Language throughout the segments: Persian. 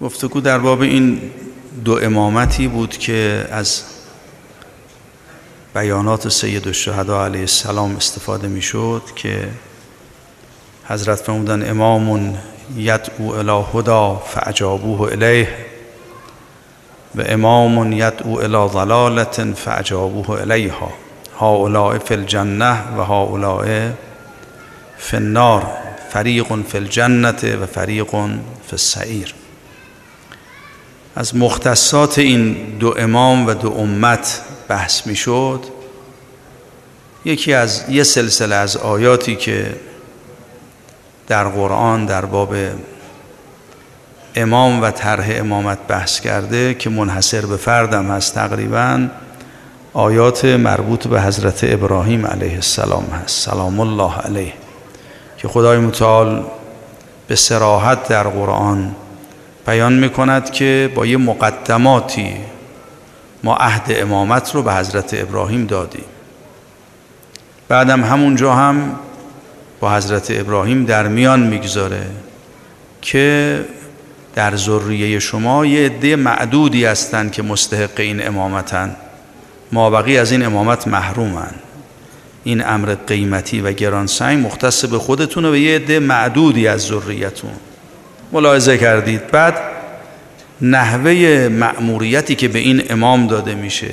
گفتگو در باب این دو امامتی بود که از بیانات سید الشهدا علیه السلام استفاده می شد که حضرت فرمودن امام یدعو الی هدا فاجابوه الیه و امام یدعو الی ضلالت فاجابوه الیها هؤلاء فی الجنه و هؤلاء فی النار فریق فی الجنه و فریق فی السعیر از مختصات این دو امام و دو امت بحث می شد یکی از یه سلسله از آیاتی که در قرآن در باب امام و طرح امامت بحث کرده که منحصر به فردم هست تقریبا آیات مربوط به حضرت ابراهیم علیه السلام هست. سلام الله علیه. که خدای متعال به سراحت در قرآن بیان می‌کند که با یه مقدماتی ما عهد امامت رو به حضرت ابراهیم دادیم. بعدم همونجا هم با حضرت ابراهیم در میان می‌گذاره که در ذریه شما یه عده معدودی هستند که مستحق این امامتن. ما بقی از این امامت محرومن. این امر قیمتی و گرانسنگ مختص به خودتونه و یه عده معدودی از ذریتون. ملاحظه کردید. بعد نحوه مأموریتی که به این امام داده میشه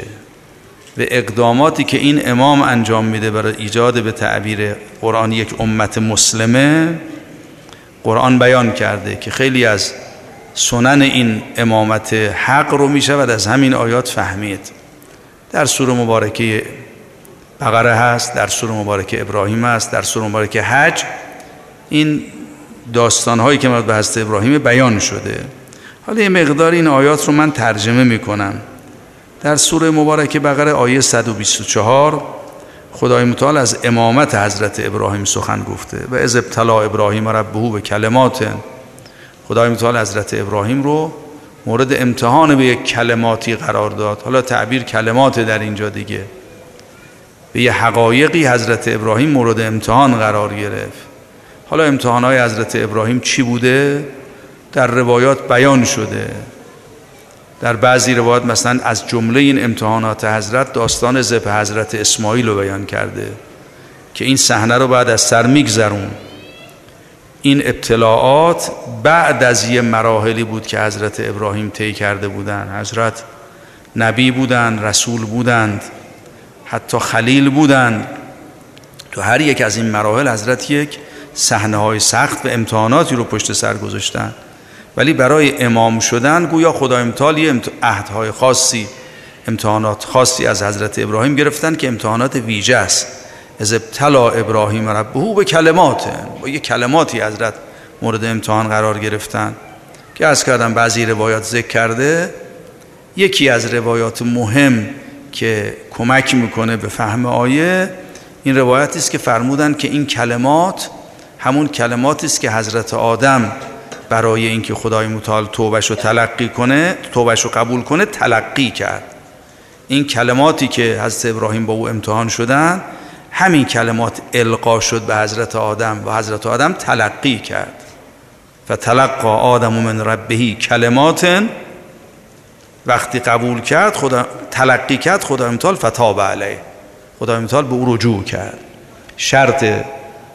و اقداماتی که این امام انجام میده برای ایجاد به تعبیر قرآن یک امت مسلمه قرآن بیان کرده که خیلی از سنن این امامت حق رو می‌شود از همین آیات فهمید. در سوره مبارکه بقره هست در سوره مبارکه ابراهیم هست در سوره مبارکه حج. این داستان هایی که مربوط به حضرت ابراهیم بیان شده. حالا یه مقدار این آیات رو من ترجمه می‌کنم. در سوره مبارکه بقره آیه 124 خدای متعال از امامت حضرت ابراهیم سخن گفته و از ابتلا ابراهیم ربهو به کلمات خدای متعال حضرت ابراهیم رو مورد امتحان به یک کلماتی قرار داد. حالا تعبیر کلمات در اینجا دیگه. به یه حقایقی حضرت ابراهیم مورد امتحان قرار گرفت. حالا امتحانهای حضرت ابراهیم چی بوده؟ در روایات بیان شده. در بعضی روایات مثلا از جمله این امتحانات حضرت داستان زب حضرت اسماعیل رو بیان کرده که این صحنه رو بعد از سر میگذرون. این ابتلاعات بعد از یه مراحلی بود که حضرت ابراهیم طی کرده بودند حضرت نبی بودند رسول بودند حتی خلیل بودند. تو هر یک از این مراحل حضرت یک صحنه های سخت و امتحاناتی رو پشت سر گذاشتن. ولی برای امام شدن گویا خدا امتحال یه عهدهای خاصی امتحانات خاصی از حضرت ابراهیم گرفتن که امتحانات ویژه است. از ابتلا ابراهیم ربهو به کلمات با یه کلماتی حضرت مورد امتحان قرار گرفتن که از کردم بعضی روایات ذکر کرده. یکی از روایات مهم که کمک می‌کنه به فهم آیه این روایتی است که فرمودن که این کلمات همون کلماتی است که حضرت آدم برای اینکه خدای متعال توبش رو تلقی کنه توبش رو قبول کنه تلقی کرد. این کلماتی که حضرت ابراهیم با او امتحان شدن همین کلمات القا شد به حضرت آدم و حضرت آدم تلقی کرد. فتلقا آدم من ربهی کلمات وقتی قبول کرد خدا تلقی کرد خدا امتحال فتاب علیه. خدا امتحال به او رجوع کرد. شرط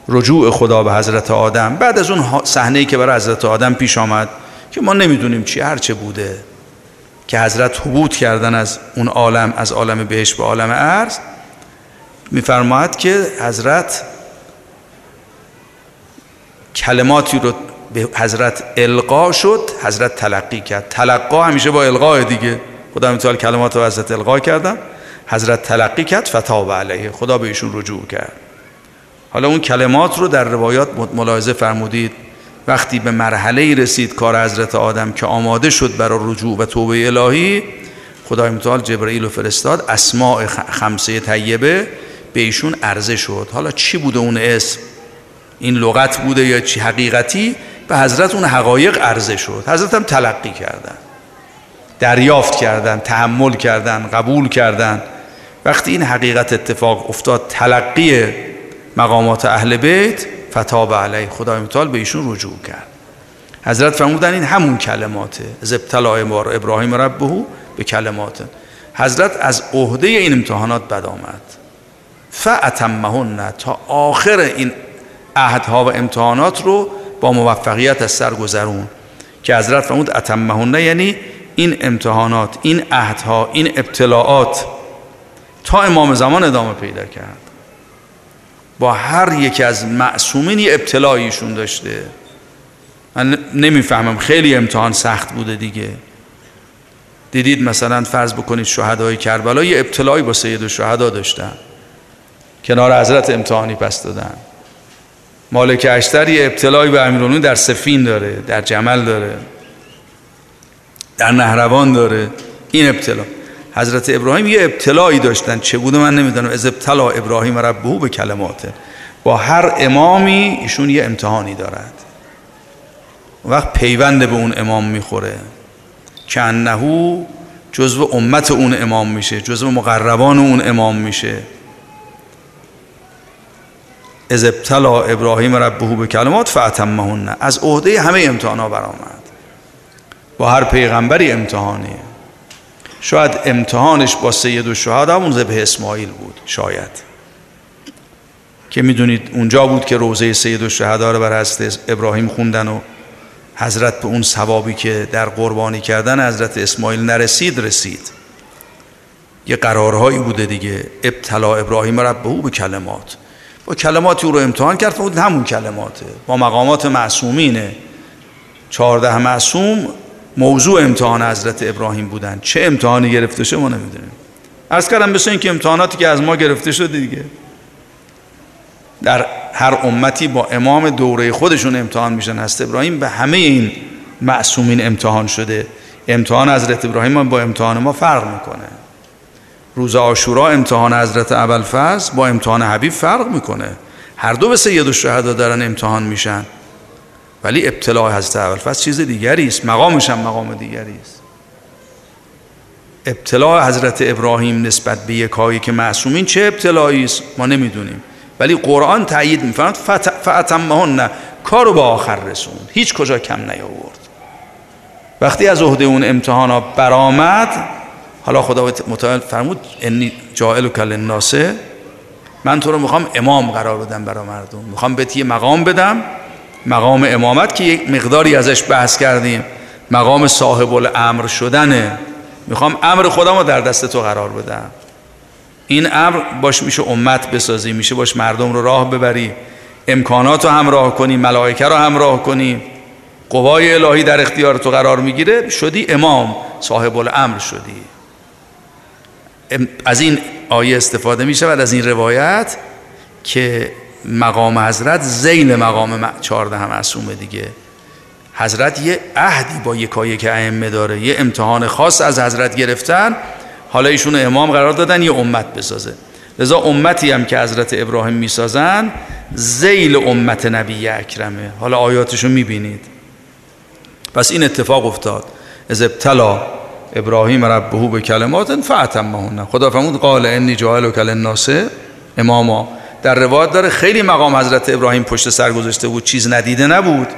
رجوع خدا به حضرت آدم. بعد از اون صحنه‌ای که برای حضرت آدم پیش آمد که ما نمی‌دونیم چی هرچه بوده که حضرت حبوط کردن از اون عالم از عالم بهش به عالم ارز میفرماید که حضرت کلماتی رو به حضرت القا شد حضرت تلقی کرد. تلقا همیشه با القا دیگه. خدا میتوال کلمات رو حضرت القا کردن. حضرت تلقی کرد فتاب علیه. خدا به ایشون رجوع کرد. حالا اون کلمات رو در روایات ملاحظه فرمودید. وقتی به مرحله رسید کار حضرت آدم که آماده شد برای رجوع و توبه الهی خدای متعال جبرئیل و فرستاد. اسماع خمسه طیبه به ایشون عرضه شد. حالا چی بوده اون اسم؟ این لغت بوده یا چی حقیقتی؟ به حضرت اون حقایق عرضه شد. حضرت هم تلقی کردن. دریافت کردن تحمل کردن قبول کردن. وقتی این حقیقت اتفاق افتاد تلقی مقامات اهل بیت فتاب علیه خدای متعال به ایشون رجوع کرد. حضرت فرمودن این همون کلماته از ابتلا ابراهیم ربه به کلمات. حضرت از عهده این امتحانات بد آمد. فعتمهن تا آخر این عهدها و امتحانات رو با موفقیت از سر گذرون. که حضرت فرمود اتمهن یعنی این امتحانات این عهدها این ابتلاعات تا امام زمان ادامه پیدا کرد. با هر یکی از معصومین یه ابتلاییشون داشته. من نمی‌فهمم خیلی امتحان سخت بوده دیگه. دیدید مثلا فرض بکنید شهدای کربلا یه ابتلایی با سید و شهدا داشتن. کنار حضرت امتحانی پس دادن. مالک اشتر یه ابتلایی به امیرالمومنین در سفین داره در جمل داره در نهروان داره. این ابتلا. حضرت ابراهیم یه ابتلایی داشتن. چه بوده من نمی‌دونم. از ابتلا ابراهیم ربهو به کلماته. با هر امامی ایشون یه امتحانی دارد. وقت پیوند به اون امام می‌خوره. که انهو جزو امت اون امام میشه. جزو مقربان اون امام میشه. از ابتلا ابراهیم ربهو به کلمات فعتمهن از عهده همه امتحانا برآمد. با هر پیغمبری امتحانیه شاید امتحانش با سید و شهاد همون زبه اسماعیل بود شاید. که می‌دونید اونجا بود که روزه سید و شهدا رو بر حضرت ابراهیم خوندن و حضرت به اون ثوابی که در قربانی کردن حضرت اسماعیل نرسید رسید. یه قرارهایی بوده دیگه. ابتلا ابراهیم ربهو به کلمات. با کلماتی او رو امتحان کرد بود همون کلماته. با مقامات معصومینه. چهارده معصوم موضوع امتحان حضرت ابراهیم بودن. چه امتحانی گرفته شده ما نمی‌دونیم. از کردم بسه این که امتحاناتی که از ما گرفته شده دیگه. در هر امتی با امام دوره خودشون امتحان میشن. هست ابراهیم به همه این معصومین امتحان شده. امتحان حضرت ابراهیم با امتحان ما فرق می‌کنه. روز آشورا امتحان حضرت ابوالفضل با امتحان حبیب فرق می‌کنه. هر دو به سید الشهدا دارن امتحان میشن. ولی ابتلاع حضرت ابوالفضل چیز دیگری است. مقامش هم مقام دیگری است. ابتلاع حضرت ابراهیم نسبت به یکایی که معصومین چه ابتلاعی است؟ ما نمی‌دونیم. ولی قرآن تایید میفرماد فاتمهن کارو به آخر رسوند. هیچ کجا کم نیاورد. وقتی از عهده اون امتحانا برآمد حالا خدا متعال فرمود انی جائل و کل ناسه من تو رو می‌خوام امام قرار بدم برای مردم. می‌خوام بهت یه مقام بدم. مقام امامت که یک مقداری ازش بحث کردیم مقام صاحب الامر شدنه. می‌خوام امر خودم رو در دست تو قرار بدم. این امر باش میشه امت بسازی میشه باش مردم رو راه ببری. امکانات رو همراه کنی ملائکه رو همراه کنی. قوای الهی در اختیار تو قرار می‌گیره. شدی امام صاحب الامر شدی از این آیه استفاده می شود از این روایت که مقام حضرت زیل مقام چهارده معصومه دیگه. حضرت یه عهدی با یکایی که ائمه داره یه امتحان خاص از حضرت گرفتن. حالا ایشون امام قرار دادن یه امت بسازه. لذا امتی هم که حضرت ابراهیم می‌سازن زیل امت نبی اکرمه. حالا آیاتشو می‌بینید. پس این اتفاق افتاد. از ابتلا ابراهیم ربهو به کلمات فعتمهن خدا فرمود قال انی جاهل کل الناس اماما. در روایت داره خیلی مقام حضرت ابراهیم پشت سر گذاشته بود چیز ندیده نبود.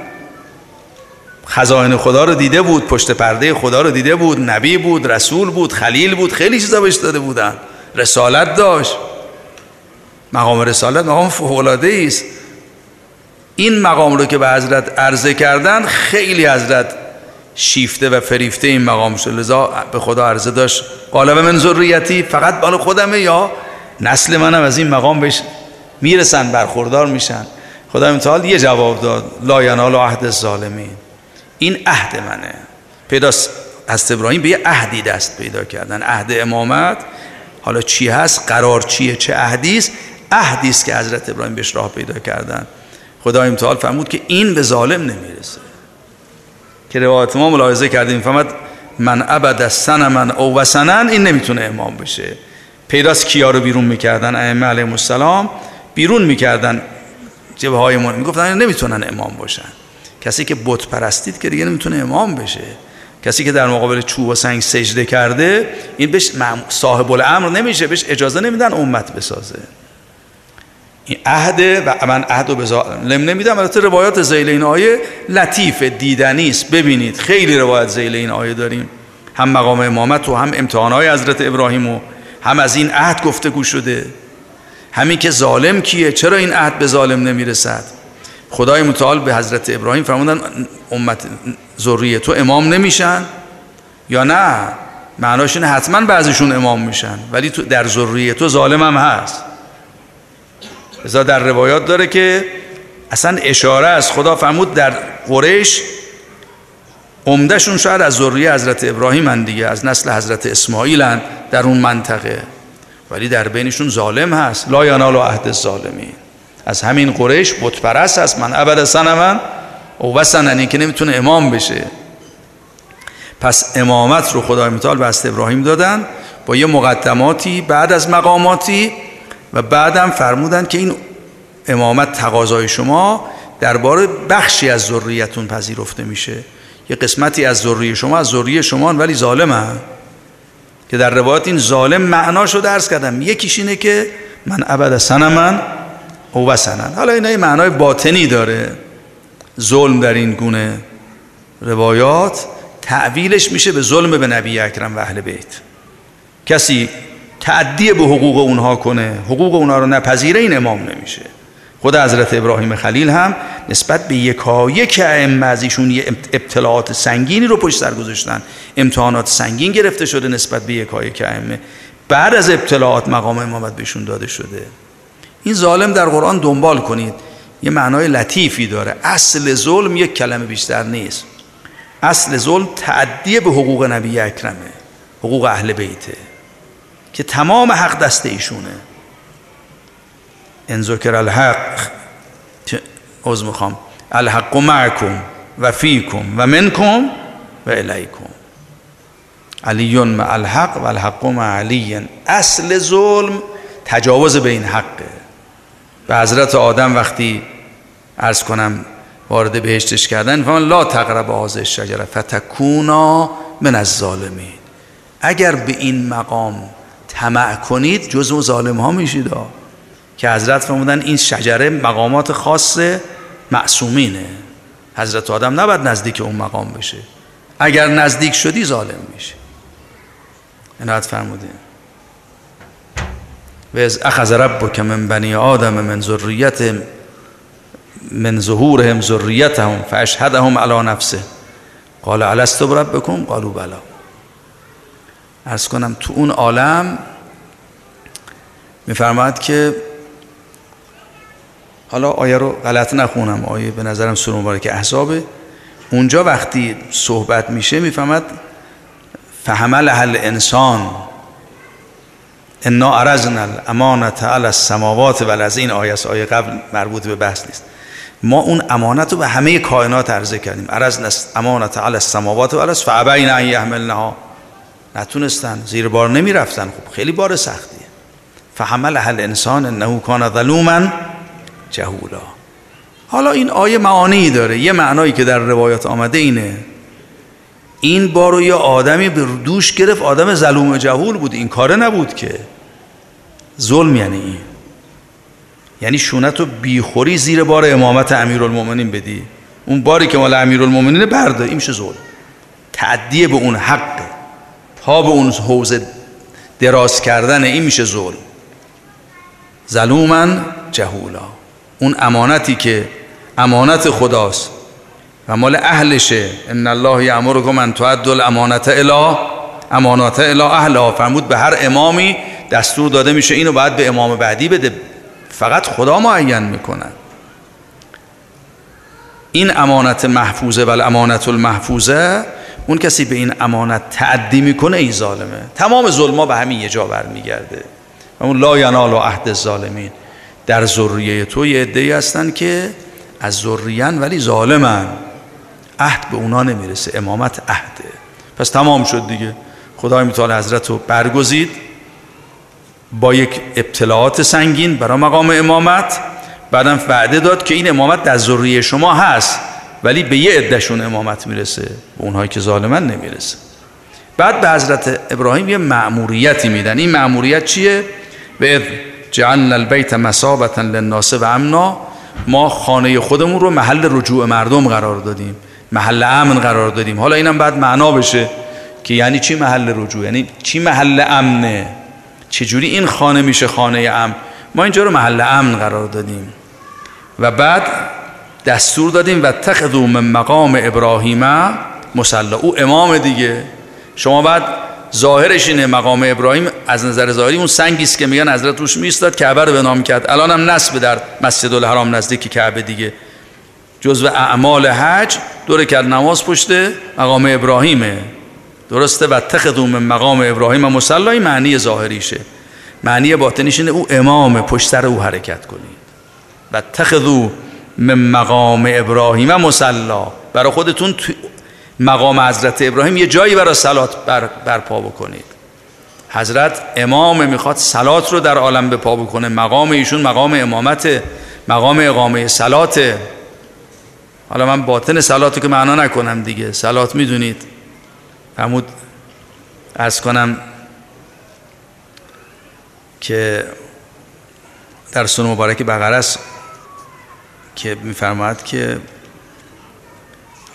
خزائن خدا رو دیده بود پشت پرده خدا رو دیده بود نبی بود رسول بود خلیل بود خیلی چیزا بهش داده بودن. رسالت داشت. مقام رسالت مقام فوق است. این مقام رو که به حضرت عرضه کردن خیلی حضرت شیفته و فریفته این مقام شد. لذا به خدا عرضه داشت. قالب من ذریتی؟ فقط بال خودمه یا نسل منم از این مقام بهش می‌رسن برخوردار میشن. خدا امتحال یه جواب داد لا ینال عهد الظالمین. این عهد منه. پیداست از ابراهیم به یه عهدی دست پیدا کردن. عهد امامت. حالا چی هست؟ قرار چیه؟ چه عهدی است؟ عهدی است که حضرت ابراهیم بهش راه پیدا کردن. خدا امتحال فرمود که این به ظالم نمی‌رسه. که روایت ما ملاحظه کردیم. فهمد من ابد سن من او وسنن این نمی‌تونه امام بشه. پیداست کیا رو بیرون می‌کردن؟ ائمه علیهم السلام. بیرون می‌کردن جبه های من می‌گفتن نمی‌تونن امام باشن. کسی که بت پرستید که دیگه نمی‌تونه امام بشه. کسی که در مقابل چوب و سنگ سجده کرده این بهش صاحب الامر نمیشه بهش اجازه نمیدن امت بسازه. این عهد و من عهد و ظالم نمیدم. البته روایات زیل این آیه لطیف دیدنی است. ببینید خیلی روایت زیل این آیه داریم. هم مقام امامت و هم امتحانهای حضرت ابراهیم و هم از این عهد گفتگو شده. همین که ظالم کیه؟ چرا این عهد به ظالم نمی‌رسد؟ خدای متعال به حضرت ابراهیم فرمودن امت ذریه تو امام نمیشن؟ یا نه؟ معناش اینه حتما بعضیشون امام میشن ولی تو در ذریه تو ظالم هم هست. ازا در روایات داره که اصلا اشاره از خدا فرمود در قریش عمدهشون شاید از ذریه حضرت ابراهیم هن دیگه از نسل حضرت اسماعیل در اون منطقه. ولی در بینشون ظالم هست. لا ینال عهد الظالمین. از همین قریش بت پرست هست من ابد سنمن او وسننی که نمی‌تونه امام بشه. پس امامت رو خدای متعال به ابراهیم دادن با یه مقدماتی بعد از مقاماتی و بعدم فرمودن که این امامت تقاضای شما درباره بخشی از ذریتون پذیرفته میشه. یه قسمتی از ذریه شما از ذریه شما ولی ظالم که در روایت این ظالم معناشو درس کردم. یکیش اینه که من ابد سنمن او و سنن حالا این معنای باطنی داره. ظلم در این گونه روایات تعویلش میشه به ظلم به نبی اکرم و اهل بیت. کسی تعدی به حقوق اونها کنه حقوق اونها رو نپذیره این امام نمیشه. خود حضرت ابراهیم خلیل هم نسبت به یکایک ائمه از ایشون یه ابتلاعات سنگینی رو پشت سر گذاشتن. امتحانات سنگین گرفته شده نسبت به یکایک ائمه. بعد از ابتلاعات مقام امامت بهشون داده شده. این ظالم در قرآن دنبال کنید. یه معنای لطیفی داره. اصل ظلم یک کلمه بیشتر نیست. اصل ظلم تعدیه به حقوق نبی اکرمه. حقوق اهل بیته. که تمام حق دست ایشونه. ان ذکر الحق عوض می‌خوام؟ الحق معکم و فیکم و منکم و الیکم. علی مع الحق و الحق مع علی اصل ظلم تجاوز به این حقه. به حضرت آدم وقتی ارز کنم وارد بهشتش کردن فهم لا تقرب آز شجره فتکونا من از ظالمین اگر به این مقام طمع کنید جزو ظالم ها میشید. که حضرت فرمودن این شجره مقامات خاص معصومینه. حضرت آدم نباید نزدیک اون مقام بشه. اگر نزدیک شدی ظالم میشه عنایت فرمودین. و از اخذ ربک من بنی آدم من ذریت من ظهورهم ذریتهم فاشهدهم علی نفسه. قال الست بربکم قالوا بلا ارز کنم تو اون عالم میفرماید که حالا آیه رو غلط نخونم. آیه به نظرم سور که احزابه. اونجا وقتی صحبت میشه می‌فهمد فهمل اهل انسان. انا عرضنا الامانت علی السماوات و این آیه آیه قبل مربوط به بحث نیست. ما اون امانت رو به همه کائنات عرضه کردیم. عرضنا امانت علی السماوات و عرض فعبین ان یحملنها. نتونستن. زیر بار نمی رفتن خب خیلی بار سختیه. فحمل اهل انسان انه کان ظلوما جهولا. حالا این آیه معانی داره. یه معنایی که در روایات آمده اینه. این بارو یه آدمی به دوش گرفت آدم ظلوم جهول بود. این کاره نبود که. ظلم یعنی این. یعنی شونت رو بیخوری زیر بار امامت امیرالمومنین بدی. اون باری که مال امیرالمومنین برده این میشه ظلم. تعدیه به اون حق. پا به اون حوزه دراز کردن این میشه ظلم. ظلومن جهولا. اون امانتی که امانت خداست و مال اهلشه. ان الله یامرکم ان تؤدوا الامانت الی امانات الی اهلها. فرمود به هر امامی دستور داده میشه اینو باید به امام بعدی بده. فقط خدا معین می‌کنن این امانت محفوظه و امانت المحفوظه اون کسی به این امانت تعدی می‌کنه این ظالمه. تمام ظلما به همین یه جا برمیگرده. و اون لا ینال و عهد الظالمین. در ذریه تو یه عده‌ای هستن که از ذریان ولی ظالمن. عهد به اونا نمی‌رسه امامت عهده. پس تمام شد دیگه. خدای متعال حضرت رو برگزید با یک ابتلاعات سنگین برای مقام امامت. بعدم وعده داد که این امامت در ذریه شما هست ولی به یه عدهشون امامت می‌رسه. به اونهایی که ظالمن نمی‌رسه. بعد به حضرت ابراهیم یه معموریتی میدن. این معموریت چیه؟ به جعلنا البیت مسابتا للناس و امنا. ما خانه خودمون رو محل رجوع مردم قرار دادیم محل امن قرار دادیم. حالا اینم بعد معنا بشه که یعنی چی محل رجوع؟ یعنی چی محل امنه؟ چجوری این خانه میشه خانه امن؟ ما اینجا رو محل امن قرار دادیم. و بعد دستور دادیم و تخذو من مقام ابراهیم مسلا او امام دیگه. شما بعد ظاهرش اینه مقام ابراهیم از نظر ظاهری اون سنگی است که میگن حضرت روش میستاد کعبه رو به نام کرد. الان هم نصب در مسجد الحرام نزدیک کعبه دیگه. جزو اعمال حج دور کرد نماز پشت مقام ابراهیمه. درسته؟ و تخذو من مقام ابراهیم مسلای معنی ظاهریشه. معنی باطنیش اینه او امام پشت سر او حرکت کنید. و تخذو من مقام ابراهیم مسلا برای خودتون مقام حضرت ابراهیم یه جایی برای سلات بر برپا بکنید. حضرت امام می‌خواد سلات رو در عالم به پا بکنه. مقام ایشون مقام امامت مقام اقامه سلات حالا من باطن سلات که معنا نکنم دیگه. سلات می‌دونید. عمود ارز کنم که در سن مبارک بقره است که میفرماید که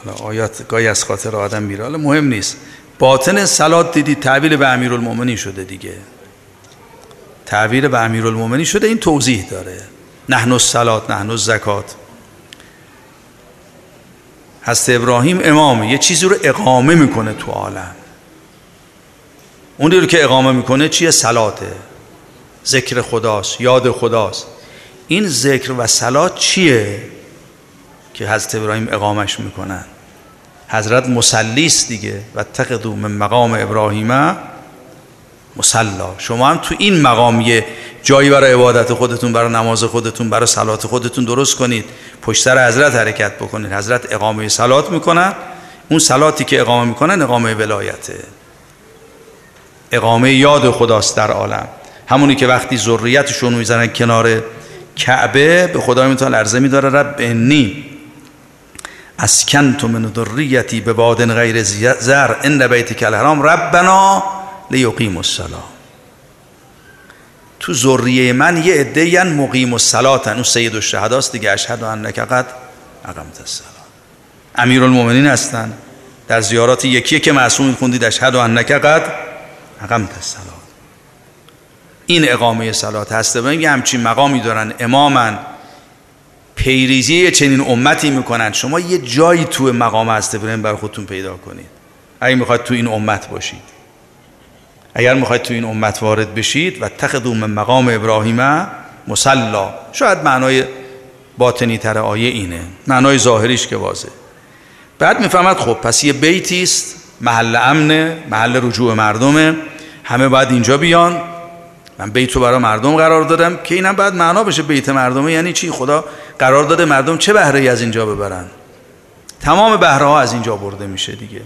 حالا آیات گاهی از خاطر آدم میره. حالا مهم نیست. باطن سلات دیدی تعبیر به امیرالمومنین شده دیگه. تعبیر به امیرالمومنین شده این توضیح داره. نحن الصلات نحن الزکات. هست ابراهیم امامه یه چیزی رو اقامه می‌کنه تو عالم. اونی رو که اقامه می‌کنه چیه؟ سلاته ذکر خداست یاد خداست. این ذکر و سلات چیه که حضرت ابراهیم اقامش می‌کنن؟ حضرت مسلیس دیگه. و تقدو من مقام ابراهیم مسلا. شما هم تو این مقام یه جایی برای عبادت خودتون برای نماز خودتون برای سلات خودتون درست کنید. پشت سر حضرت حرکت بکنید. حضرت اقامه سلات می‌کنن. اون سلاتی که اقامه می‌کنن اقامه ولایته. اقامه یاد خداست در عالم. همونی که وقتی ذریتشون می‌زنن کنار کعبه به خدا می‌تونه عرضه میداره رب انی. اسکنت من ذریتی به بادن غیر زر ان بیتک الحرام ربنا لیقیم الصلاه تو ذریه من یه عده مقیم الصلاتن اون سید الشهداست دیگه. اشهد انک قد اقمت الصلاه امیرالمومنین هستن. در زیارات یکی که معصوم خوندید. اشهد انک قد اقمت الصلاه این اقامه صلات هسته و یه همچین مقامی دارن. امامن. پیریزی چنین امتی می‌کنن. شما یه جایی تو مقام برین بر خودتون پیدا کنید. اگه می‌خواید تو این امت باشید. اگر می‌خواید تو این امت وارد بشید و تخدو من مقام ابراهیم مسلا شاید معنای باطنی تر آیه اینه. معنای ظاهریش که واضح بعد می‌فهمد خب پس یه بیتی است محل امنه محل رجوع مردمه. همه باید اینجا بیان. من بیت رو برای مردم قرار دادم که اینم بعد معنا بشه بیت مردمه. یعنی چی؟ خدا قرار داده مردم چه بهره از اینجا ببرن؟ تمام بهره ها از اینجا برده میشه دیگه.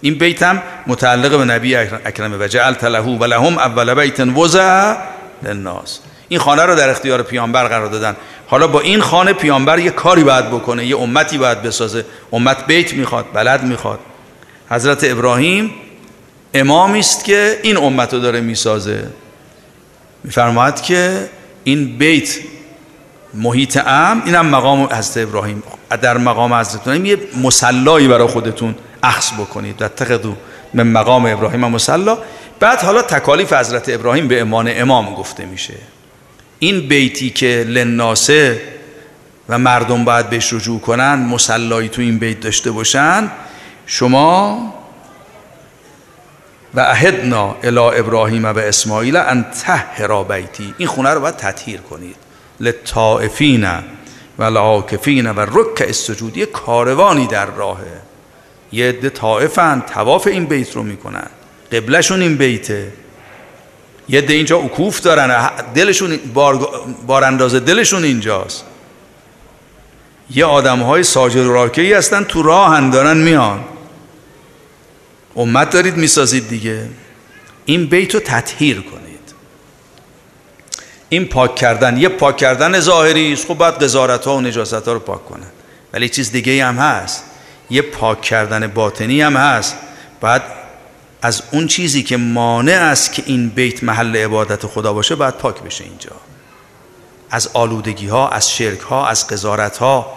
این بیت هم متعلق به نبی اکرم و جعل تلهو و لهم اول بیت وزع للناس. این خانه رو در اختیار پیامبر قرار دادن. حالا با این خانه پیامبر یه کاری باید بکنه یه امتی باید بسازه. امت بیت می‌خواد بلد می‌خواد. حضرت ابراهیم امامی است که این امت رو داره می‌سازه. میفرماید که این بیت محیط ام اینم مقام حضرت ابراهیم. در مقام حضرت ابراهیم یه مسلایی برای خودتون اخص بکنید. و تقدو من مقام ابراهیم مسلا بعد حالا تکالیف حضرت ابراهیم به امان امام گفته میشه. این بیتی که لناسه و مردم باید بهش رجوع کنن مسلایی تو این بیت داشته باشن شما و اهدنا الى ابراهیم و اسماعیل ان تهرا بیتی. این خونه رو باید تطهیر کنید. لطائفین و العاکفین و رک السجود. یه کاروانی در راهه. یه عده طائفن تواف این بیت رو می‌کنن. قبلشون این بیته. یه عده اینجا عکوف دارن. دلشون بار, بار اندازه دلشون اینجاست. یه آدم های ساجد راکعی هستن تو راه دارن میان. امت دارید می‌سازید دیگه. این بیت رو تطهیر کنید. این پاک کردن یه پاک کردن ظاهری است. خب بعد قضارت ها و نجاست ها رو پاک کنن. ولی چیز دیگه هم هست. یه پاک کردن باطنی هم هست. بعد از اون چیزی که مانع است که این بیت محل عبادت خدا باشه باید پاک بشه اینجا. از آلودگی ها از شرک ها از قضارت ها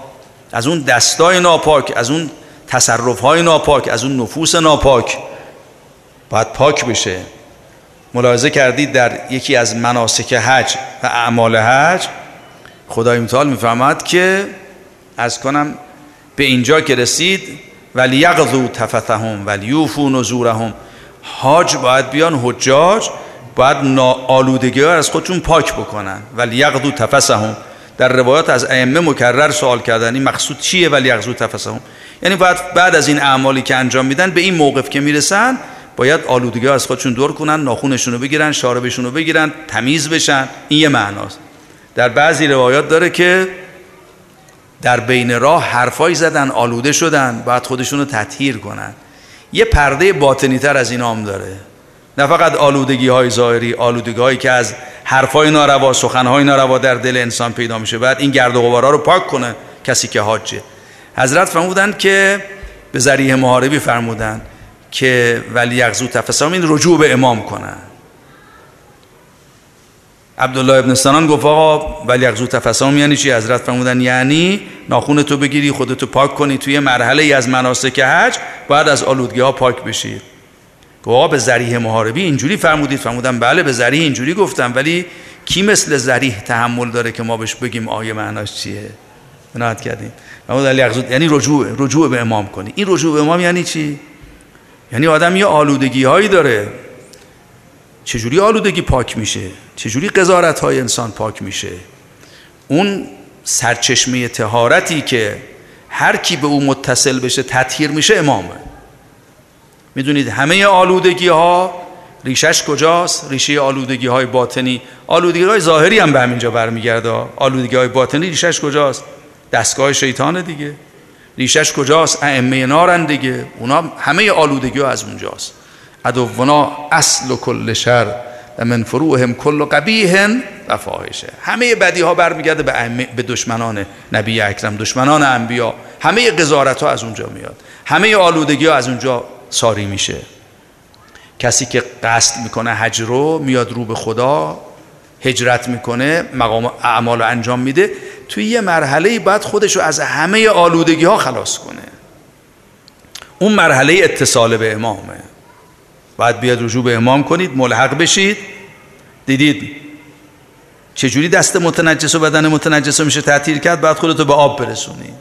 از اون دستای ناپاک از اون تصرف های ناپاک از اون نفوس ناپاک باید پاک بشه. ملاحظه کردید در یکی از مناسک حج و اعمال حج خدای متعال می‌فهمد که از کنم به اینجا که رسید ولی یغذو تفتهم ولی یوفو نزورهم. حاج باید بیان حجاج باید آلودگی ها از خودشون پاک بکنن. ولی یغذو تفسهم در روایات از ائمه مکرر سوال کردن این مقصود چیه؟ ولی یغذو تفسهم یعنی باید بعد از این اعمالی که انجام میدن به این موقف که می‌رسن باید آلودگی از خودشون دور کنن ناخونشون رو بگیرن شاربشون رو بگیرن تمیز بشن. این یه معناست. در بعضی روایات داره که در بین راه حرفایی زدن آلوده شدن باید خودشون رو تطهیر کنن. یه پرده باطنی تر از این هم داره. نه فقط آلودگی های ظاهری آلودگی هایی که از حرفای ناروا سخنهای ناروا در دل انسان پیدا میشه بعد این گرد و غبارا رو پاک کنه کسی که حاجه. حضرت فرمودن که به ذریعه محاربی فرمودن که ولی یغزو تفسام این رجوع به امام کنن. عبدالله ابن سنان گفت آقا ولی یغزو تفسام یعنی چی؟ حضرت فرمودن یعنی ناخون تو بگیری خودتو پاک کنی توی مرحله ای از مناسک حج باید از آلودگی ها پاک بشی. گفت آقا به ذریح محاربی اینجوری فرمودید؟ فرمودن بله به ذریح اینجوری گفتم ولی کی مثل ذریح تحمل داره که ما بهش بگیم آیه معناش چیه؟ بنات کردیم. یعنی رجوع رجوع به امام کنی. این رجوع به امام یعنی چی؟ یعنی آدم یه آلودگی هایی داره. چجوری آلودگی پاک میشه؟ چجوری قضارت های انسان پاک میشه؟ اون سرچشمه تهارتی که هر کی به او متصل بشه تطهیر میشه امامه. می‌دونید همه آلودگی ها ریشش کجاست؟ ریشه آلودگی های باطنی. آلودگی های ظاهری هم به همینجا برمیگرده. آلودگی های باطنی ریشش کجاست؟ دستگاه شیطان دیگه. ریشش کجاست؟ ائمه نارن دیگه. اونا همه آلودگی از اونجاست. ادونا اصل و کل شر و من فروهم کل قبیه و فاحشه. همه بدی ها برمیگرده به, به دشمنان نبی اکرم دشمنان انبیا. همه قضارت ها از اونجا میاد. همه آلودگی ها از اونجا ساری میشه. کسی که قصد می‌کنه حج رو میاد رو به خدا. هجرت می‌کنه مقام اعمال انجام میده توی یه مرحله باید خودش رو از همه آلودگی ها خلاص کنه. اون مرحله اتصال به امامه. باید بیاد رجوع به امام کنید ملحق بشید. دیدید چجوری دست متنجس و بدن متنجس میشه تعطیل کرد؟ بعد خودتو به آب برسونی.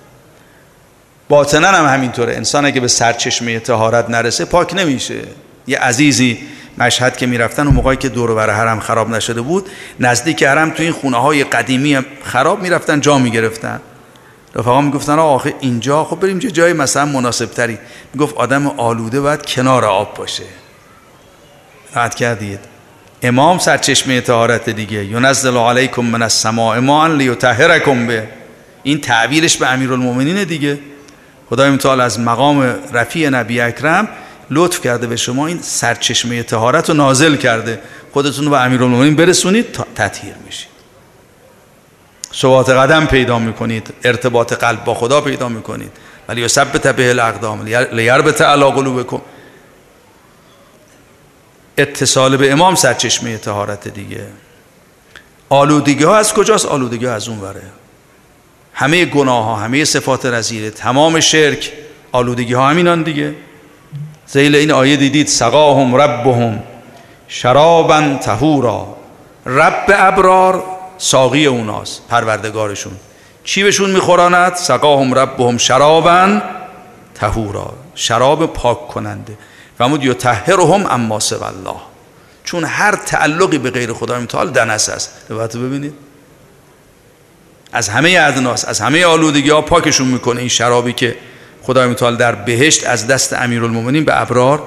باطنا هم همینطوره. انسان اگه به سرچشمه طهارت نرسه پاک نمیشه. یه عزیزی مشهد که می‌رفتن و موقعی که دور بر حرم خراب نشده بود نزدیک حرم تو این خونه های قدیمی خراب می‌رفتن جا می‌گرفتن. رفقا می‌گفتن آخه اینجا خب بریم چه جای مثلا مناسب تری می‌گفت آدم آلوده باید کنار آب باشه. راحت کردید. امام سرچشمه طهارت دیگه. ینزل علیکم من السماء ماء لیطهرکم به. این تعبیرش به امیرالمومنین دیگه. خدای متعال از مقام رفیع نبی اکرم لطف کرده به شما این سرچشمه تهارت رو نازل کرده. خودتون رو به امیرالمومنین برسونید تا تطهیر میشید. ثبات قدم پیدا می‌کنید ارتباط قلب با خدا پیدا می‌کنید. ولی یثبت به الاقدام لیربط علی قلوبکم. اتصال به امام سرچشمه تهارت دیگه. آلودگی ها از کجاست؟ آلودگی ها از اون وره. همه گناه ها همه صفات رزیله تمام شرک آلودگی ها همینان دیگه. زیل این آیه دیدید سقاهم ربهم شرابا تهورا رب ابرار ساقی اوناست پروردگارشون. چی بهشون میخوراند؟ سقاهم ربهم شرابا تهورا شراب پاک کننده. و یطهرهم اما سو الله. چون هر تعلقی به غیر خدا متعال دنس است. روایت ببینید. از همه ادناس از همه آلودگی ها پاکشون می‌کنه این شرابی که خدای متعال در بهشت از دست امیرالمومنین به ابرار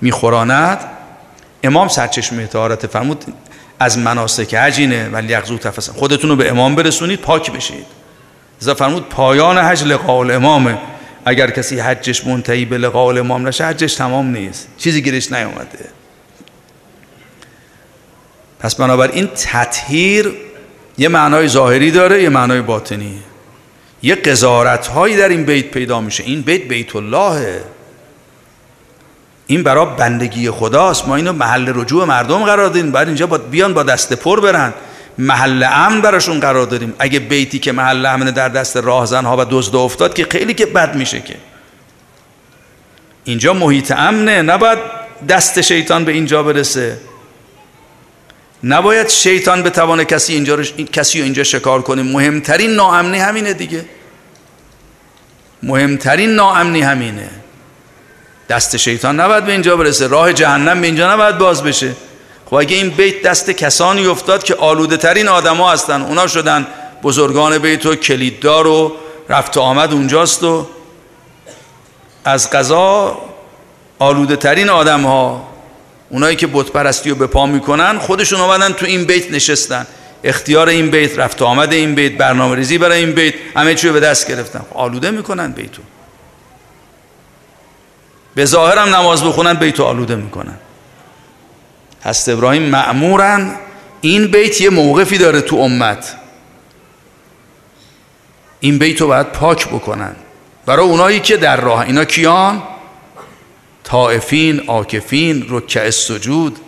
میخوراند. امام سرچشمه طهارت فرمود از مناسک حجینه ولی یغزو تفسن خودتون رو به امام برسونید پاک بشید. ازا فرمود پایان حج لقاء الامامه. اگر کسی حجش منتهی به لقاء الامام نشه حجش تمام نیست. چیزی گیرش نیومده پس بنابراین تطهیر یه معنای ظاهری داره یه معنای باطنی یه قضارت هایی در این بیت پیدا میشه. این بیت بیت اللهه این برای بندگی خداست. ما اینو محل رجوع مردم قرار دادیم بعد اینجا بیان با دست پر برن. محل امن براشون قرار داریم. اگه بیتی که محل امن در دست راهزنها و دزد افتاد که خیلی که بد میشه که. اینجا محیط امنه. نباید دست شیطان به اینجا برسه. نباید شیطان به توان کسی اینجا رو کسی رو اینجا شکار کنه. مهمترین ناامنی همینه دیگه. مهمترین ناامنی همینه. دست شیطان نباید به اینجا برسه. راه جهنم به اینجا نباید باز بشه. خب اگه این بیت دست کسانی افتاد که آلوده ترین آدما هستن اونا شدن بزرگان بیت و کلیددار و رفت و آمد اونجاست و از قضا آلوده ترین آدم ها اونایی که بت پرستی رو به پا می‌کنن خودشون آمدن تو این بیت نشستن. اختیار این بیت رفت آمد این بیت برنامه ریزی برای این بیت همه چیو به دست گرفتن. خب آلوده می‌کنن بیتو. به ظاهرم نماز بخونن بیتو آلوده می‌کنن. هست ابراهیم معمورن این بیت یه موقفی داره تو امت. این بیت رو باید پاک بکنن. برای اونایی که در راه اینا کیان؟ طائفین آکفین رکع سجود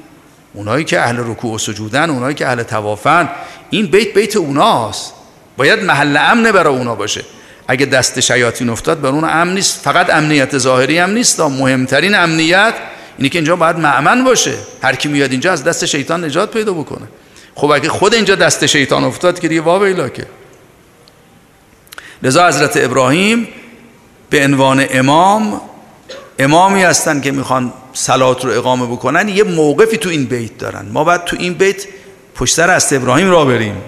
اونایی که اهل رکوع و سجودن اونایی که اهل توافن این بیت بیت اوناست. باید محل امن برای اونا باشه. اگه دست شیاطین افتاد بر اون امن نیست. فقط امنیت ظاهری هم نیست. مهمترین امنیت اینی که اینجا باید معمن باشه. هر کی میاد اینجا از دست شیطان نجات پیدا بکنه. خب اگه خود اینجا دست شیطان افتاد که دیگه واو که. لذا حضرت ابراهیم به عنوان امام امامی هستن که می‌خوان سلات رو اقامه بکنن یه موقفی تو این بیت دارن. ما باید تو این بیت پشت سر است ابراهیم را بریم.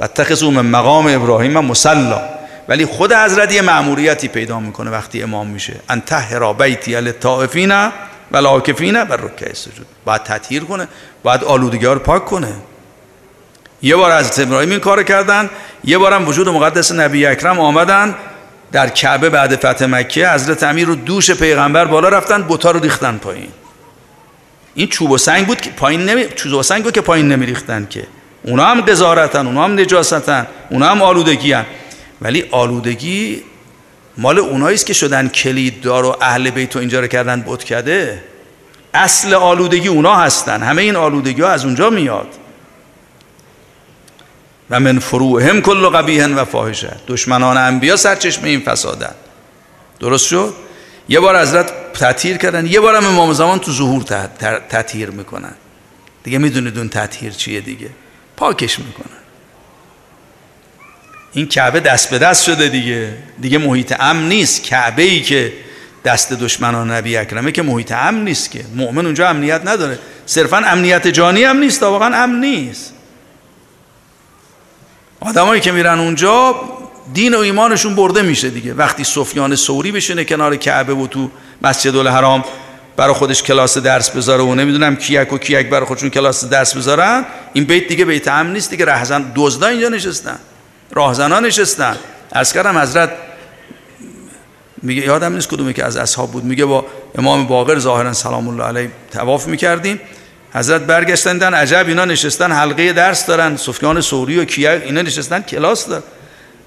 و تخصوم مقام ابراهیم مسلا ولی خود حضرت یه معموریتی پیدا می‌کنه وقتی امام میشه. انتهرا بیتی للطائفین و لاکفین و رکع سجود. باید تطهیر کنه باید آلودگی رو پاک کنه. یه بار از ابراهیم این کار کردن یه بارم وجود مقدس نبی اکرم آمدن. در کعبه بعد فتح مکه حضرت امیر رو دوش پیغمبر بالا رفتن بوتا رو ریختن پایین. این چوب و سنگ بود که پایین نمی چوب و سنگ بود که پایین نمیریختن که. اونا هم قضارتن اونا هم نجاستن اونا هم آلودگی هن. ولی آلودگی مال اونایی است که شدن کلیددار و اهل بیت و اینجا رو کردن بت کده. اصل آلودگی اونا هستن. همه این آلودگی ها از اونجا میاد. و من فروهم کل قبیه و فاحشه. دشمنان انبیا سرچشمه این فسادن. درست شد؟ یه بار حضرت تطهیر کردن. یه بارم امام زمان تو ظهور تطهیر می‌کنن. دیگه می‌دونید اون تطهیر چیه دیگه؟ پاکش می‌کنن. این کعبه دست به دست شده دیگه. دیگه محیط امن نیست. کعبه ای که دست دشمنان نبی اکرمه که محیط امن نیست که. مؤمن اونجا امنیت نداره. صرفا امنیت جانی هم نیست. واقعا امن نیست. آدمایی که میرن اونجا دین و ایمانشون برده میشه دیگه. وقتی سفیان سوری بشینه کنار کعبه و تو مسجد الحرام برای خودش کلاس درس بذاره و نمی‌دونم کیک و کیک برای خودشون کلاس درس بذارن این بیت دیگه بیت امن نیست دیگه. رهزن دزدا اینجا نشستن. راهزنا نشستن. از کردم حضرت میگه یادم نیست کدومی که از اصحاب بود. میگه با امام باقر ظاهرا سلام الله علیه تواف می‌کردیم. حضرت برگشتن عجب اینا نشستن حلقه درس دارن سفیان سوری و کیه اینا نشستن کلاس دارن.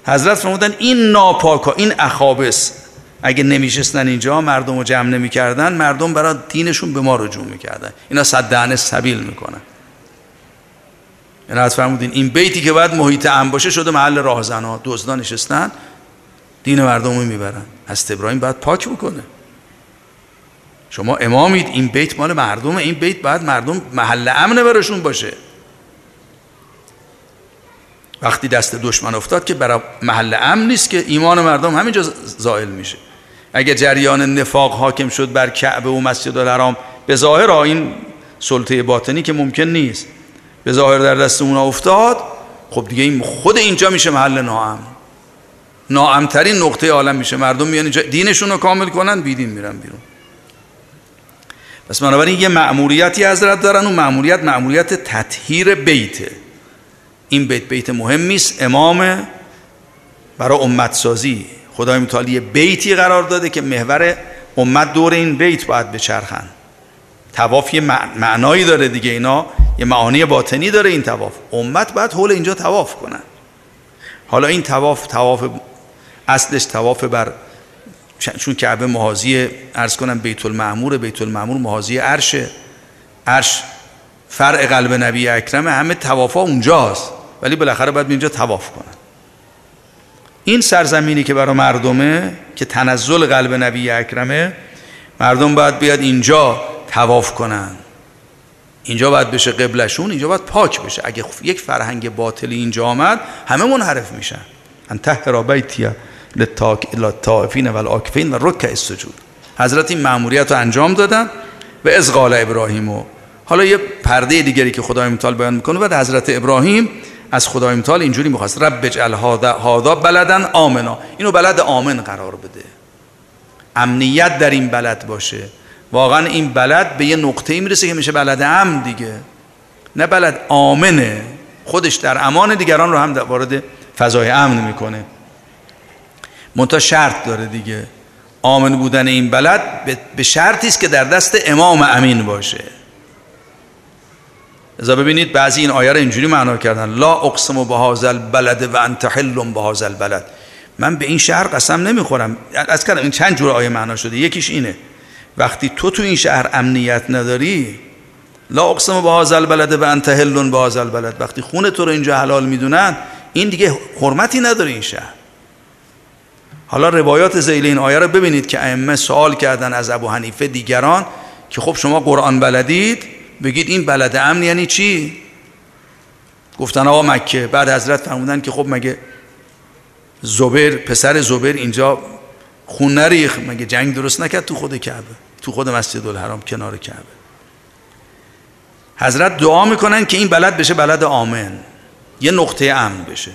حضرت فرمودن این ناپاکا این اخابس اگه نمیشستن اینجا مردم رو جمع نمی‌کردن مردم برای دینشون به ما رجوع می‌کردن. اینا صدعنه سبیل می‌کنن. یعنی فرمودین این بیتی که باید محیط ام باشه شده محل راهزنا دزدا نشستن دین مردم رو می‌برن. از ابراهیم باید پاک بکنه شما امامید این بیت مال مردمه. این بیت باید مردم محل امن براشون باشه. وقتی دست دشمن افتاد که برای محل امن نیست که ایمان مردم همینجا زائل میشه. اگه جریان نفاق حاکم شد بر کعبه و مسجد الحرام به ظاهر این سلطه باطنی که ممکن نیست. به ظاهر در دست اونا افتاد خب دیگه این خود اینجا میشه محل ناام ناامترین نقطه عالم میشه. مردم میان اینجا دینشون رو کامل کنن بیدین میرن بیرون. پس بنابراین یه مأموریتی حضرت دارن و مأموریت مأموریت تطهیر بیته. این بیت بیت مهمی است امام برای امت سازی خدای متعال یه بیتی قرار داده که محور امت دور این بیت باید بچرخن. تواف یه معنایی داره دیگه اینا یه معانی باطنی داره این تواف. امت باید حول اینجا تواف کنن. حالا این تواف تواف اصلش تواف بر چون کعبه محاضی ارز کنم بیت المعمور بیت المعمور محاضی عرشه عرش فرع قلب نبی اکرم همه توافا اونجاست. ولی بالاخره باید اینجا تواف کنن. این سرزمینی که برای مردمه که تنزل قلب نبی اکرمه مردم باید بیاد اینجا تواف کنن. اینجا باید بشه قبلشون اینجا باید پاک بشه. اگه یک فرهنگ باطلی اینجا آمد همه منحرف میشن. انتهرا بیتیه للطائفین و الاکفین و رکع السجود. حضرت این رو انجام دادن و از قال ابراهیم و حالا یه پرده دیگری که خدای متعال بیان می‌کنه بعد حضرت ابراهیم از خدای متعال اینجوری می‌خواست رب اجعل هادا بلدن آمنا. اینو بلد آمن قرار بده. امنیت در این بلد باشه. واقعا این بلد به یه نقطه می‌رسه که میشه بلد امن دیگه. نه بلد آمنه خودش در امان دیگران رو هم وارد فضای امن می‌کنه. منتها شرط داره دیگه. آمن بودن این بلد به شرطی است که در دست امام امین باشه. ازا ببینید بعضی این آیه رو اینجوری معنا کردن. لا اقسم بهذا البلد و انت حل بهذا البلد. من به این شهر قسم نمی‌خورم. از کردم این چند جور آیه معنا شده. یکیش اینه. وقتی تو تو این شهر امنیت نداری لا اقسم بهذا البلد و انت حل بهذا البلد. وقتی خون تو رو اینجا حلال می‌دونن این دیگه حرمتی نداره این شهر. حالا روایات زیل این آیه رو ببینید که ائمه سوال کردن از ابو حنیفه دیگران که خب شما قرآن بلدید؟ بگید این بلد امن یعنی چی؟ گفتن آقا مکه. بعد حضرت فرمودن که خب مگه زبیر پسر زبیر اینجا خون نریخ مگه جنگ درست نکرد تو خود کعبه؟ تو خود مسجد الحرام کنار کعبه. حضرت دعا می‌کنن که این بلد بشه بلد آمن. یه نقطه امن بشه.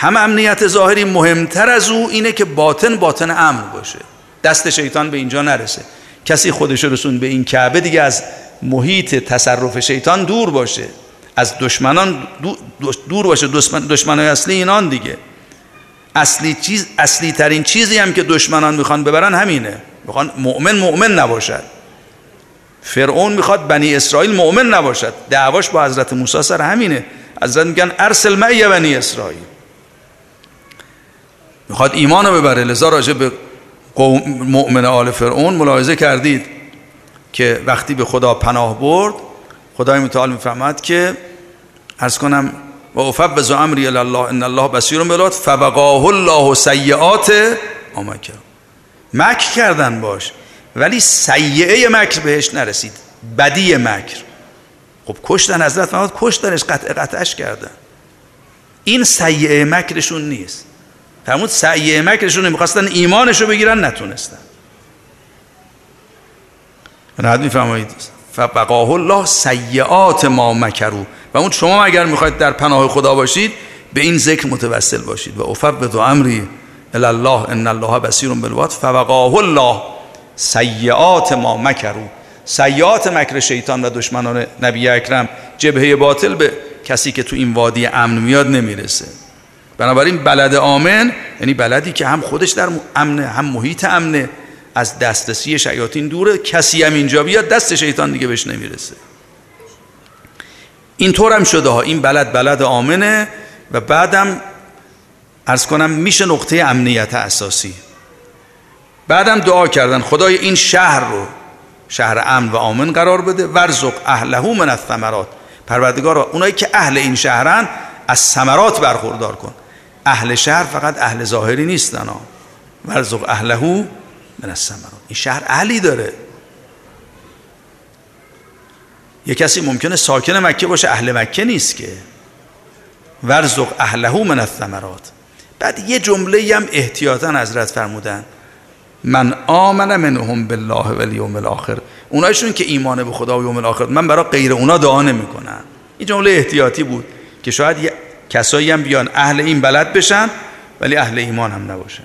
هم امنیت ظاهری مهمتر از او اینه که باطن باطن امن باشه. دست شیطان به اینجا نرسه. کسی خودش رسون به این کعبه دیگه از محیط تصرف شیطان دور باشه. از دشمنان دور باشه. دشمنای اصلی اینان دیگه. اصلی چیز اصلی ترین چیزی هم که دشمنان می‌خوان ببرن همینه. می‌خوان مؤمن مؤمن نباشد. فرعون می‌خواد بنی اسرائیل مؤمن نباشد. دعواش با حضرت موسی سر همینه. حضرت میگن ارسل معی بنی اسرائیل. می‌خواد ایمان رو ببره. لذا راجع به قوم مؤمن آل فرعون ملاحظه کردید که وقتی به خدا پناه برد خدای متعال می‌فهمد که ارز کنم و افوض امری الله ان الله بصیر بلاد فبقاه الله سیئات آمکر مکر کردن باش ولی سیعه مکر بهش نرسید بدی مکر. خب کشتن حضرت فرمود کشتنش قطع قطعش کردن. این سیعه مکرشون نیست. فرمود سعیه مکرشون می‌خواستن ایمانشو بگیرن نتونستن. راحت میفرمایید. فبقاه الله سیعات ما مکرو و اون شما اگر می‌خواید در پناه خدا باشید به این ذکر متوسل باشید. و افوض امری الله ان الله بصیر بالعباد فبقاه الله سیعات ما مکرو سیعات مکر شیطان و دشمنان نبی اکرم جبهه باطل به کسی که تو این وادی امن میاد نمی‌رسه. بنابراین بلد آمن یعنی بلدی که هم خودش در امنه هم محیط امنه. از دسترسی شیاطین دوره کسی هم اینجا بیاد دست شیطان دیگه بهش نمی‌رسه. اینطور هم شده ها. این بلد بلد آمنه و بعدم ارز کنم میشه نقطه امنیت اساسی. بعدم دعا کردن. خدای این شهر رو شهر امن و آمن قرار بده. ورزق اهله من الثمرات. پروردگار اونایی که اهل این شهرن از ثمرات برخوردار کن. اهل شهر فقط اهل ظاهری نیستن ها ورزق اهلهو من الثمرات. این شهر اهلی داره. یه کسی ممکنه ساکن مکه باشه اهل مکه نیست که. ورزق اهلهو من الثمرات. بعد یه جمله هم احتیاطا حضرت فرمودن. من آمن منهم بالله و الیوم الاخر. اونایشون که ایمان به خدا و یوم الاخر من برای غیر اونا دعا نمی‌کنم. این جمله احتیاطی بود که شاید یه کسایی هم بیان اهل این بلد بشن ولی اهل ایمان هم نباشن.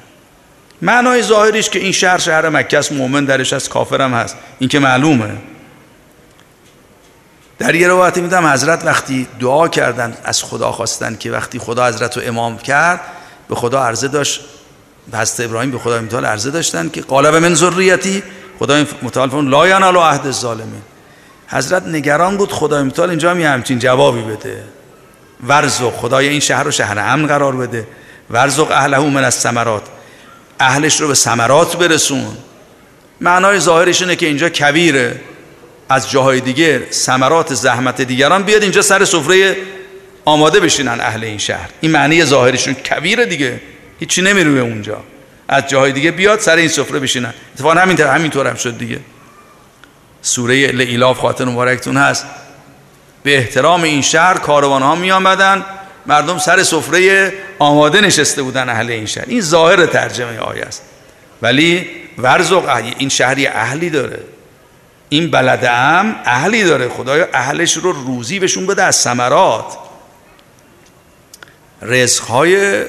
معنای ظاهریش که این شهر شهر مکه است مؤمن درش از کافر هم هست. این که معلومه. در یه روایتی میدم حضرت وقتی دعا کردن از خدا خواستن که وقتی خدا حضرت رو امام کرد به خدا عرضه داشت. حضرت ابراهیم به خدا متعال عرضه داشتن که قالب من ذریتی خدا متعال فرمود لا ینال عهد الظالمین. حضرت نگران بود خدا متعال اینجا هم همچین جوابی بده. ورزق خدای این شهر رو شهر امن قرار بده. ورزق اهله من از ثمرات. اهلش رو به ثمرات برسون. معنای ظاهرش اینه که اینجا کبیره از جاهای دیگه ثمرات زحمت دیگران بیاد اینجا سر سفره آماده بشینن اهل این شهر. این معنی ظاهرشون کویره دیگه. هیچی نمی‌روه اونجا. از جاهای دیگه بیاد سر این سفره بشینن. اتفاقا همینطور همینطور هم شد دیگه. سوره لیلاف خاطر مبارکتون هست. به احترام این شهر کاروان ها می آمدن مردم سر سفره آماده نشسته بودن اهل این شهر. این ظاهر ترجمه آیه است. ولی ورزق این شهری اهلی داره. این بلد هم اهلی داره. خدایا اهلش رو روزی بهشون بده از ثمرات. رزقهای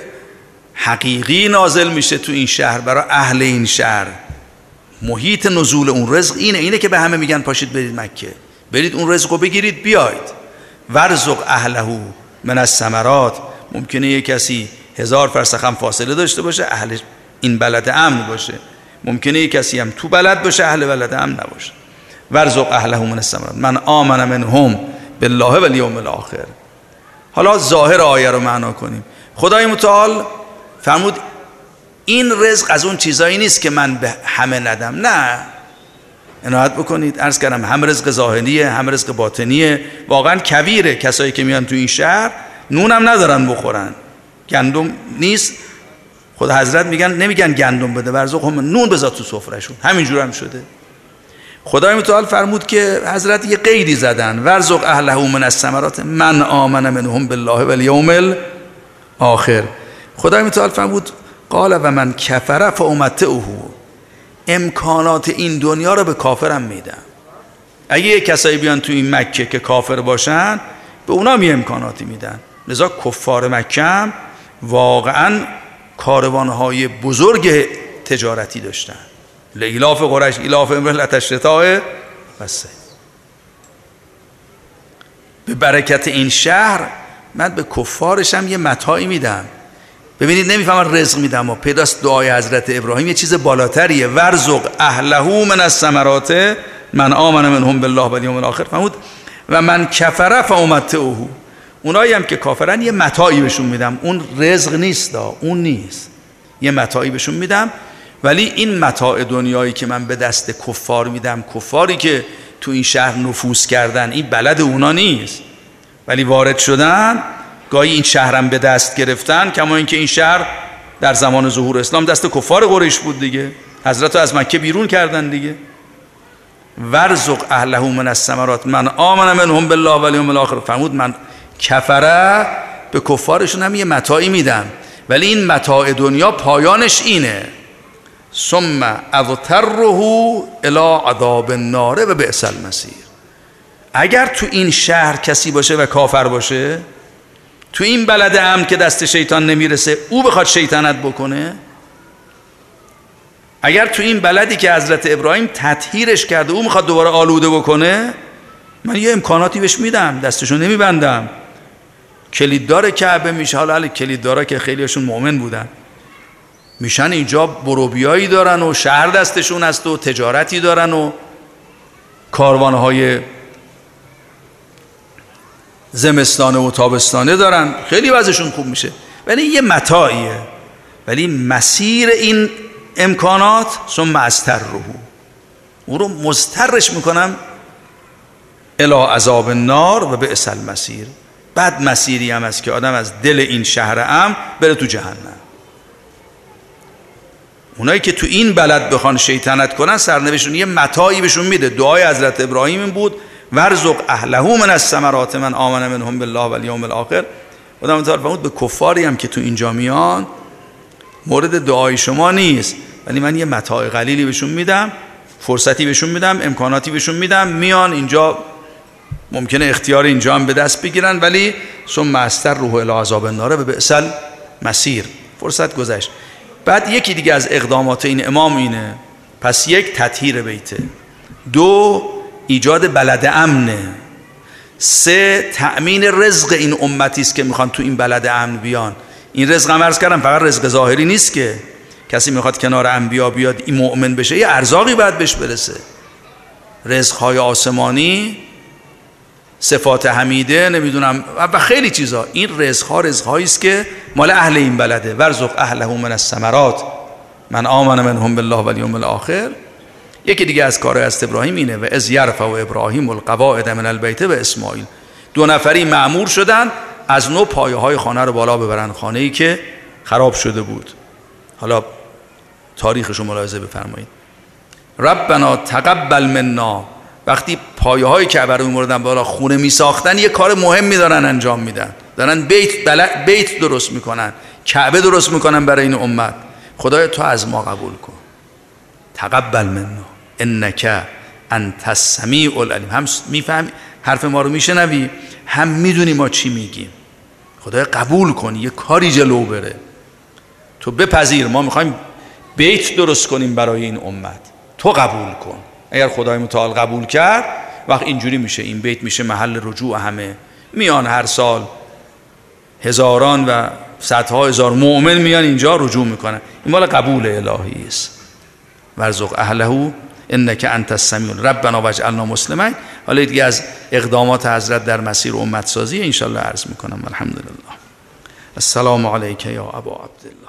حقیقی نازل میشه تو این شهر برای اهل این شهر. محیط نزول اون رزق اینه. اینه که به همه میگن پاشید برید مکه. برید اون رزق رو بگیرید بیاید. ورزق اهلهو من از ثمرات ممکنه یه کسی هزار فرسخ هم فاصله داشته باشه اهل این بلد امن باشه. ممکنه یه کسی هم تو بلد باشه اهل بلد امن نباشه. ورزق اهله من الثمرات. من آمن منهم بالله والیوم الاخر. حالا ظاهر آیه رو معنا کنیم. خدای متعال فرمود این رزق از اون چیزایی نیست که من به همه ندم. نه. عنایت بکنید. ارز کردم هم رزق ظاهریه هم رزق باطنیه. واقعا کویره کسایی که میان تو این شهر نونم ندارن بخورن. گندم نیست. خود حضرت میگن نمیگن گندم بده ورزق هم نون بذار تو سفرهشون. همینجور هم شده. خدای متعال فرمود که حضرت یه قیدی زدن. ورزق اهله من الثمرات من آمن منهم بالله والیوم آخر خدای متعال فرمود قال و من کفر فامتعه. امکانات این دنیا رو به کافرم میدم اگه یه کسایی بیان تو این مکه که کافر باشن به اونا می امکاناتی میدن. لذا کفار مکه واقعا کاروانهای بزرگ تجارتی داشتن. لیلاف قرش ایلاف امرلت الشتاء بسه به برکت این شهر من به کفارشم یه متاعی میدم. ببینید نمی‌فهمن رزق میدم و پیداست دعای حضرت ابراهیم. یه چیز بالاتریه. ورزق اهلهو من از ثمرات من آمن منهم بالله والیوم الاخر. فرمود و من کفره اوهو اونایی هم که کافرن یه متاعی بهشون میدم. اون رزق نیست اون نیست. یه متاعی بهشون میدم. ولی این متاع دنیایی که من به دست کفار میدم کفاری که تو این شهر نفوذ کردن این بلد اونا نیست. ولی وارد شدن گاهی این شهرم به دست گرفتن کما اینکه این شهر در زمان ظهور اسلام دست کفار قریش بود دیگه. حضرت از مکه بیرون کردن دیگه. ورزق اهله من الثمرات من آمن منهم بالله والیوم الاخر. فرمود من کفره به کفارشون هم یه متاعی میدم. ولی این متاع دنیا پایانش اینه. ثم اضطره الى عذاب النار و بئس المصیر. اگر تو این شهر کسی باشه و کافر باشه تو این بلد امن که دست شیطان نمی‌رسه او بخواد شیطنت بکنه؟ اگر تو این بلدی که حضرت ابراهیم تطهیرش کرده او می‌خواد دوباره آلوده بکنه من یه امکاناتی بهش میدم دستشو نمیبندم. کلیددار کعبه میشه حالا کلیددارا که خیلیشون مؤمن بودن. میشن اینجا بروبیایی دارن و شهر دستشون است و تجارتی دارن و کاروانهای زمستانه و تابستانه دارن. خیلی وضعشون خوب میشه. ولی یه متاعیه. ولی مسیر این امکانات ثم استر روحو او رو مسترش می‌کنم الا عذاب النار و به اصل مسیر بعد مسیری هم است که آدم از دل این شهر ام بره تو جهنم. اونایی که تو این بلد بخوان شیطنت کنن سرنوشتون یه متاعی بهشون میده. دعای حضرت ابراهیم بود. ورزق اهله من از ثمرات من آمن منهم بالله والیوم الاخر. خدا متعال فرمود به کفاری هم که تو اینجا میان مورد دعای شما نیست. ولی من یه متاع قلیلی بهشون میدم فرصتی بهشون میدم امکاناتی بهشون میدم میان اینجا ممکنه اختیار اینجا هم به دست بگیرن ولی ثم استر روح الی عذاب النار به اصل مسیر فرصت گذشت. بعد یکی دیگه از اقدامات این امام اینه. پس یک تطهیر بیته دو ایجاد بلد امنه. سه تأمین رزق این امتی است که می‌خوان تو این بلد امن بیان. این رزق هم عرض کردم فقط رزق ظاهری نیست که کسی می‌خواد کنار انبیا بیاد این مؤمن بشه یه ارزاقی باید بهش برسه. رزقهای آسمانی صفات حمیده نمی‌دونم و خیلی چیزا. این رزقها رزقهایی است که مال اهل این بلده. ورزق اهله من الثمرات من آمن منهم بالله والیوم الاخر. یکی دیگه از کار است ابراهیم اینه و از یرفع و ابراهیم القواعد من البیت و اسماعیل. دو نفری معمور شدن از نو پایه های خانه رو بالا ببرن. خانه ای که خراب شده بود. حالا تاریخش رو ملاحظه بفرمایید. ربنا تقبل منا. وقتی پایه های کعبه رو میمردن بالا خونه می ساختن یه کار مهمی دارن انجام میدن. دارن بیت, بیت درست می‌کنن. کعبه درست می‌کنن برای این امت. خدای تو از ما قبول کن. تقبل منا. انک انت السمیع العلیم. هم می‌فهمی حرف ما رو میشنوی هم می‌دونی ما چی میگیم. خدای قبول کن یه کاری جلو بره. تو بپذیر ما می‌خوایم بیت درست کنیم برای این امت. تو قبول کن. اگر خدای متعال قبول کرد وقت اینجوری میشه. این بیت میشه محل رجوع همه. میان هر سال هزاران و صدها هزار مؤمن میان اینجا رجوع می‌کنن. این مال قبول الهی است. ورزق اهله انک انت السمیع ربنا واجعلنا مسلمین حالا دیگه از اقدامات حضرت در مسیر امت سازی ان عرض می‌کنم. الحمدلله. السلام علیک یا ابا عبدالله.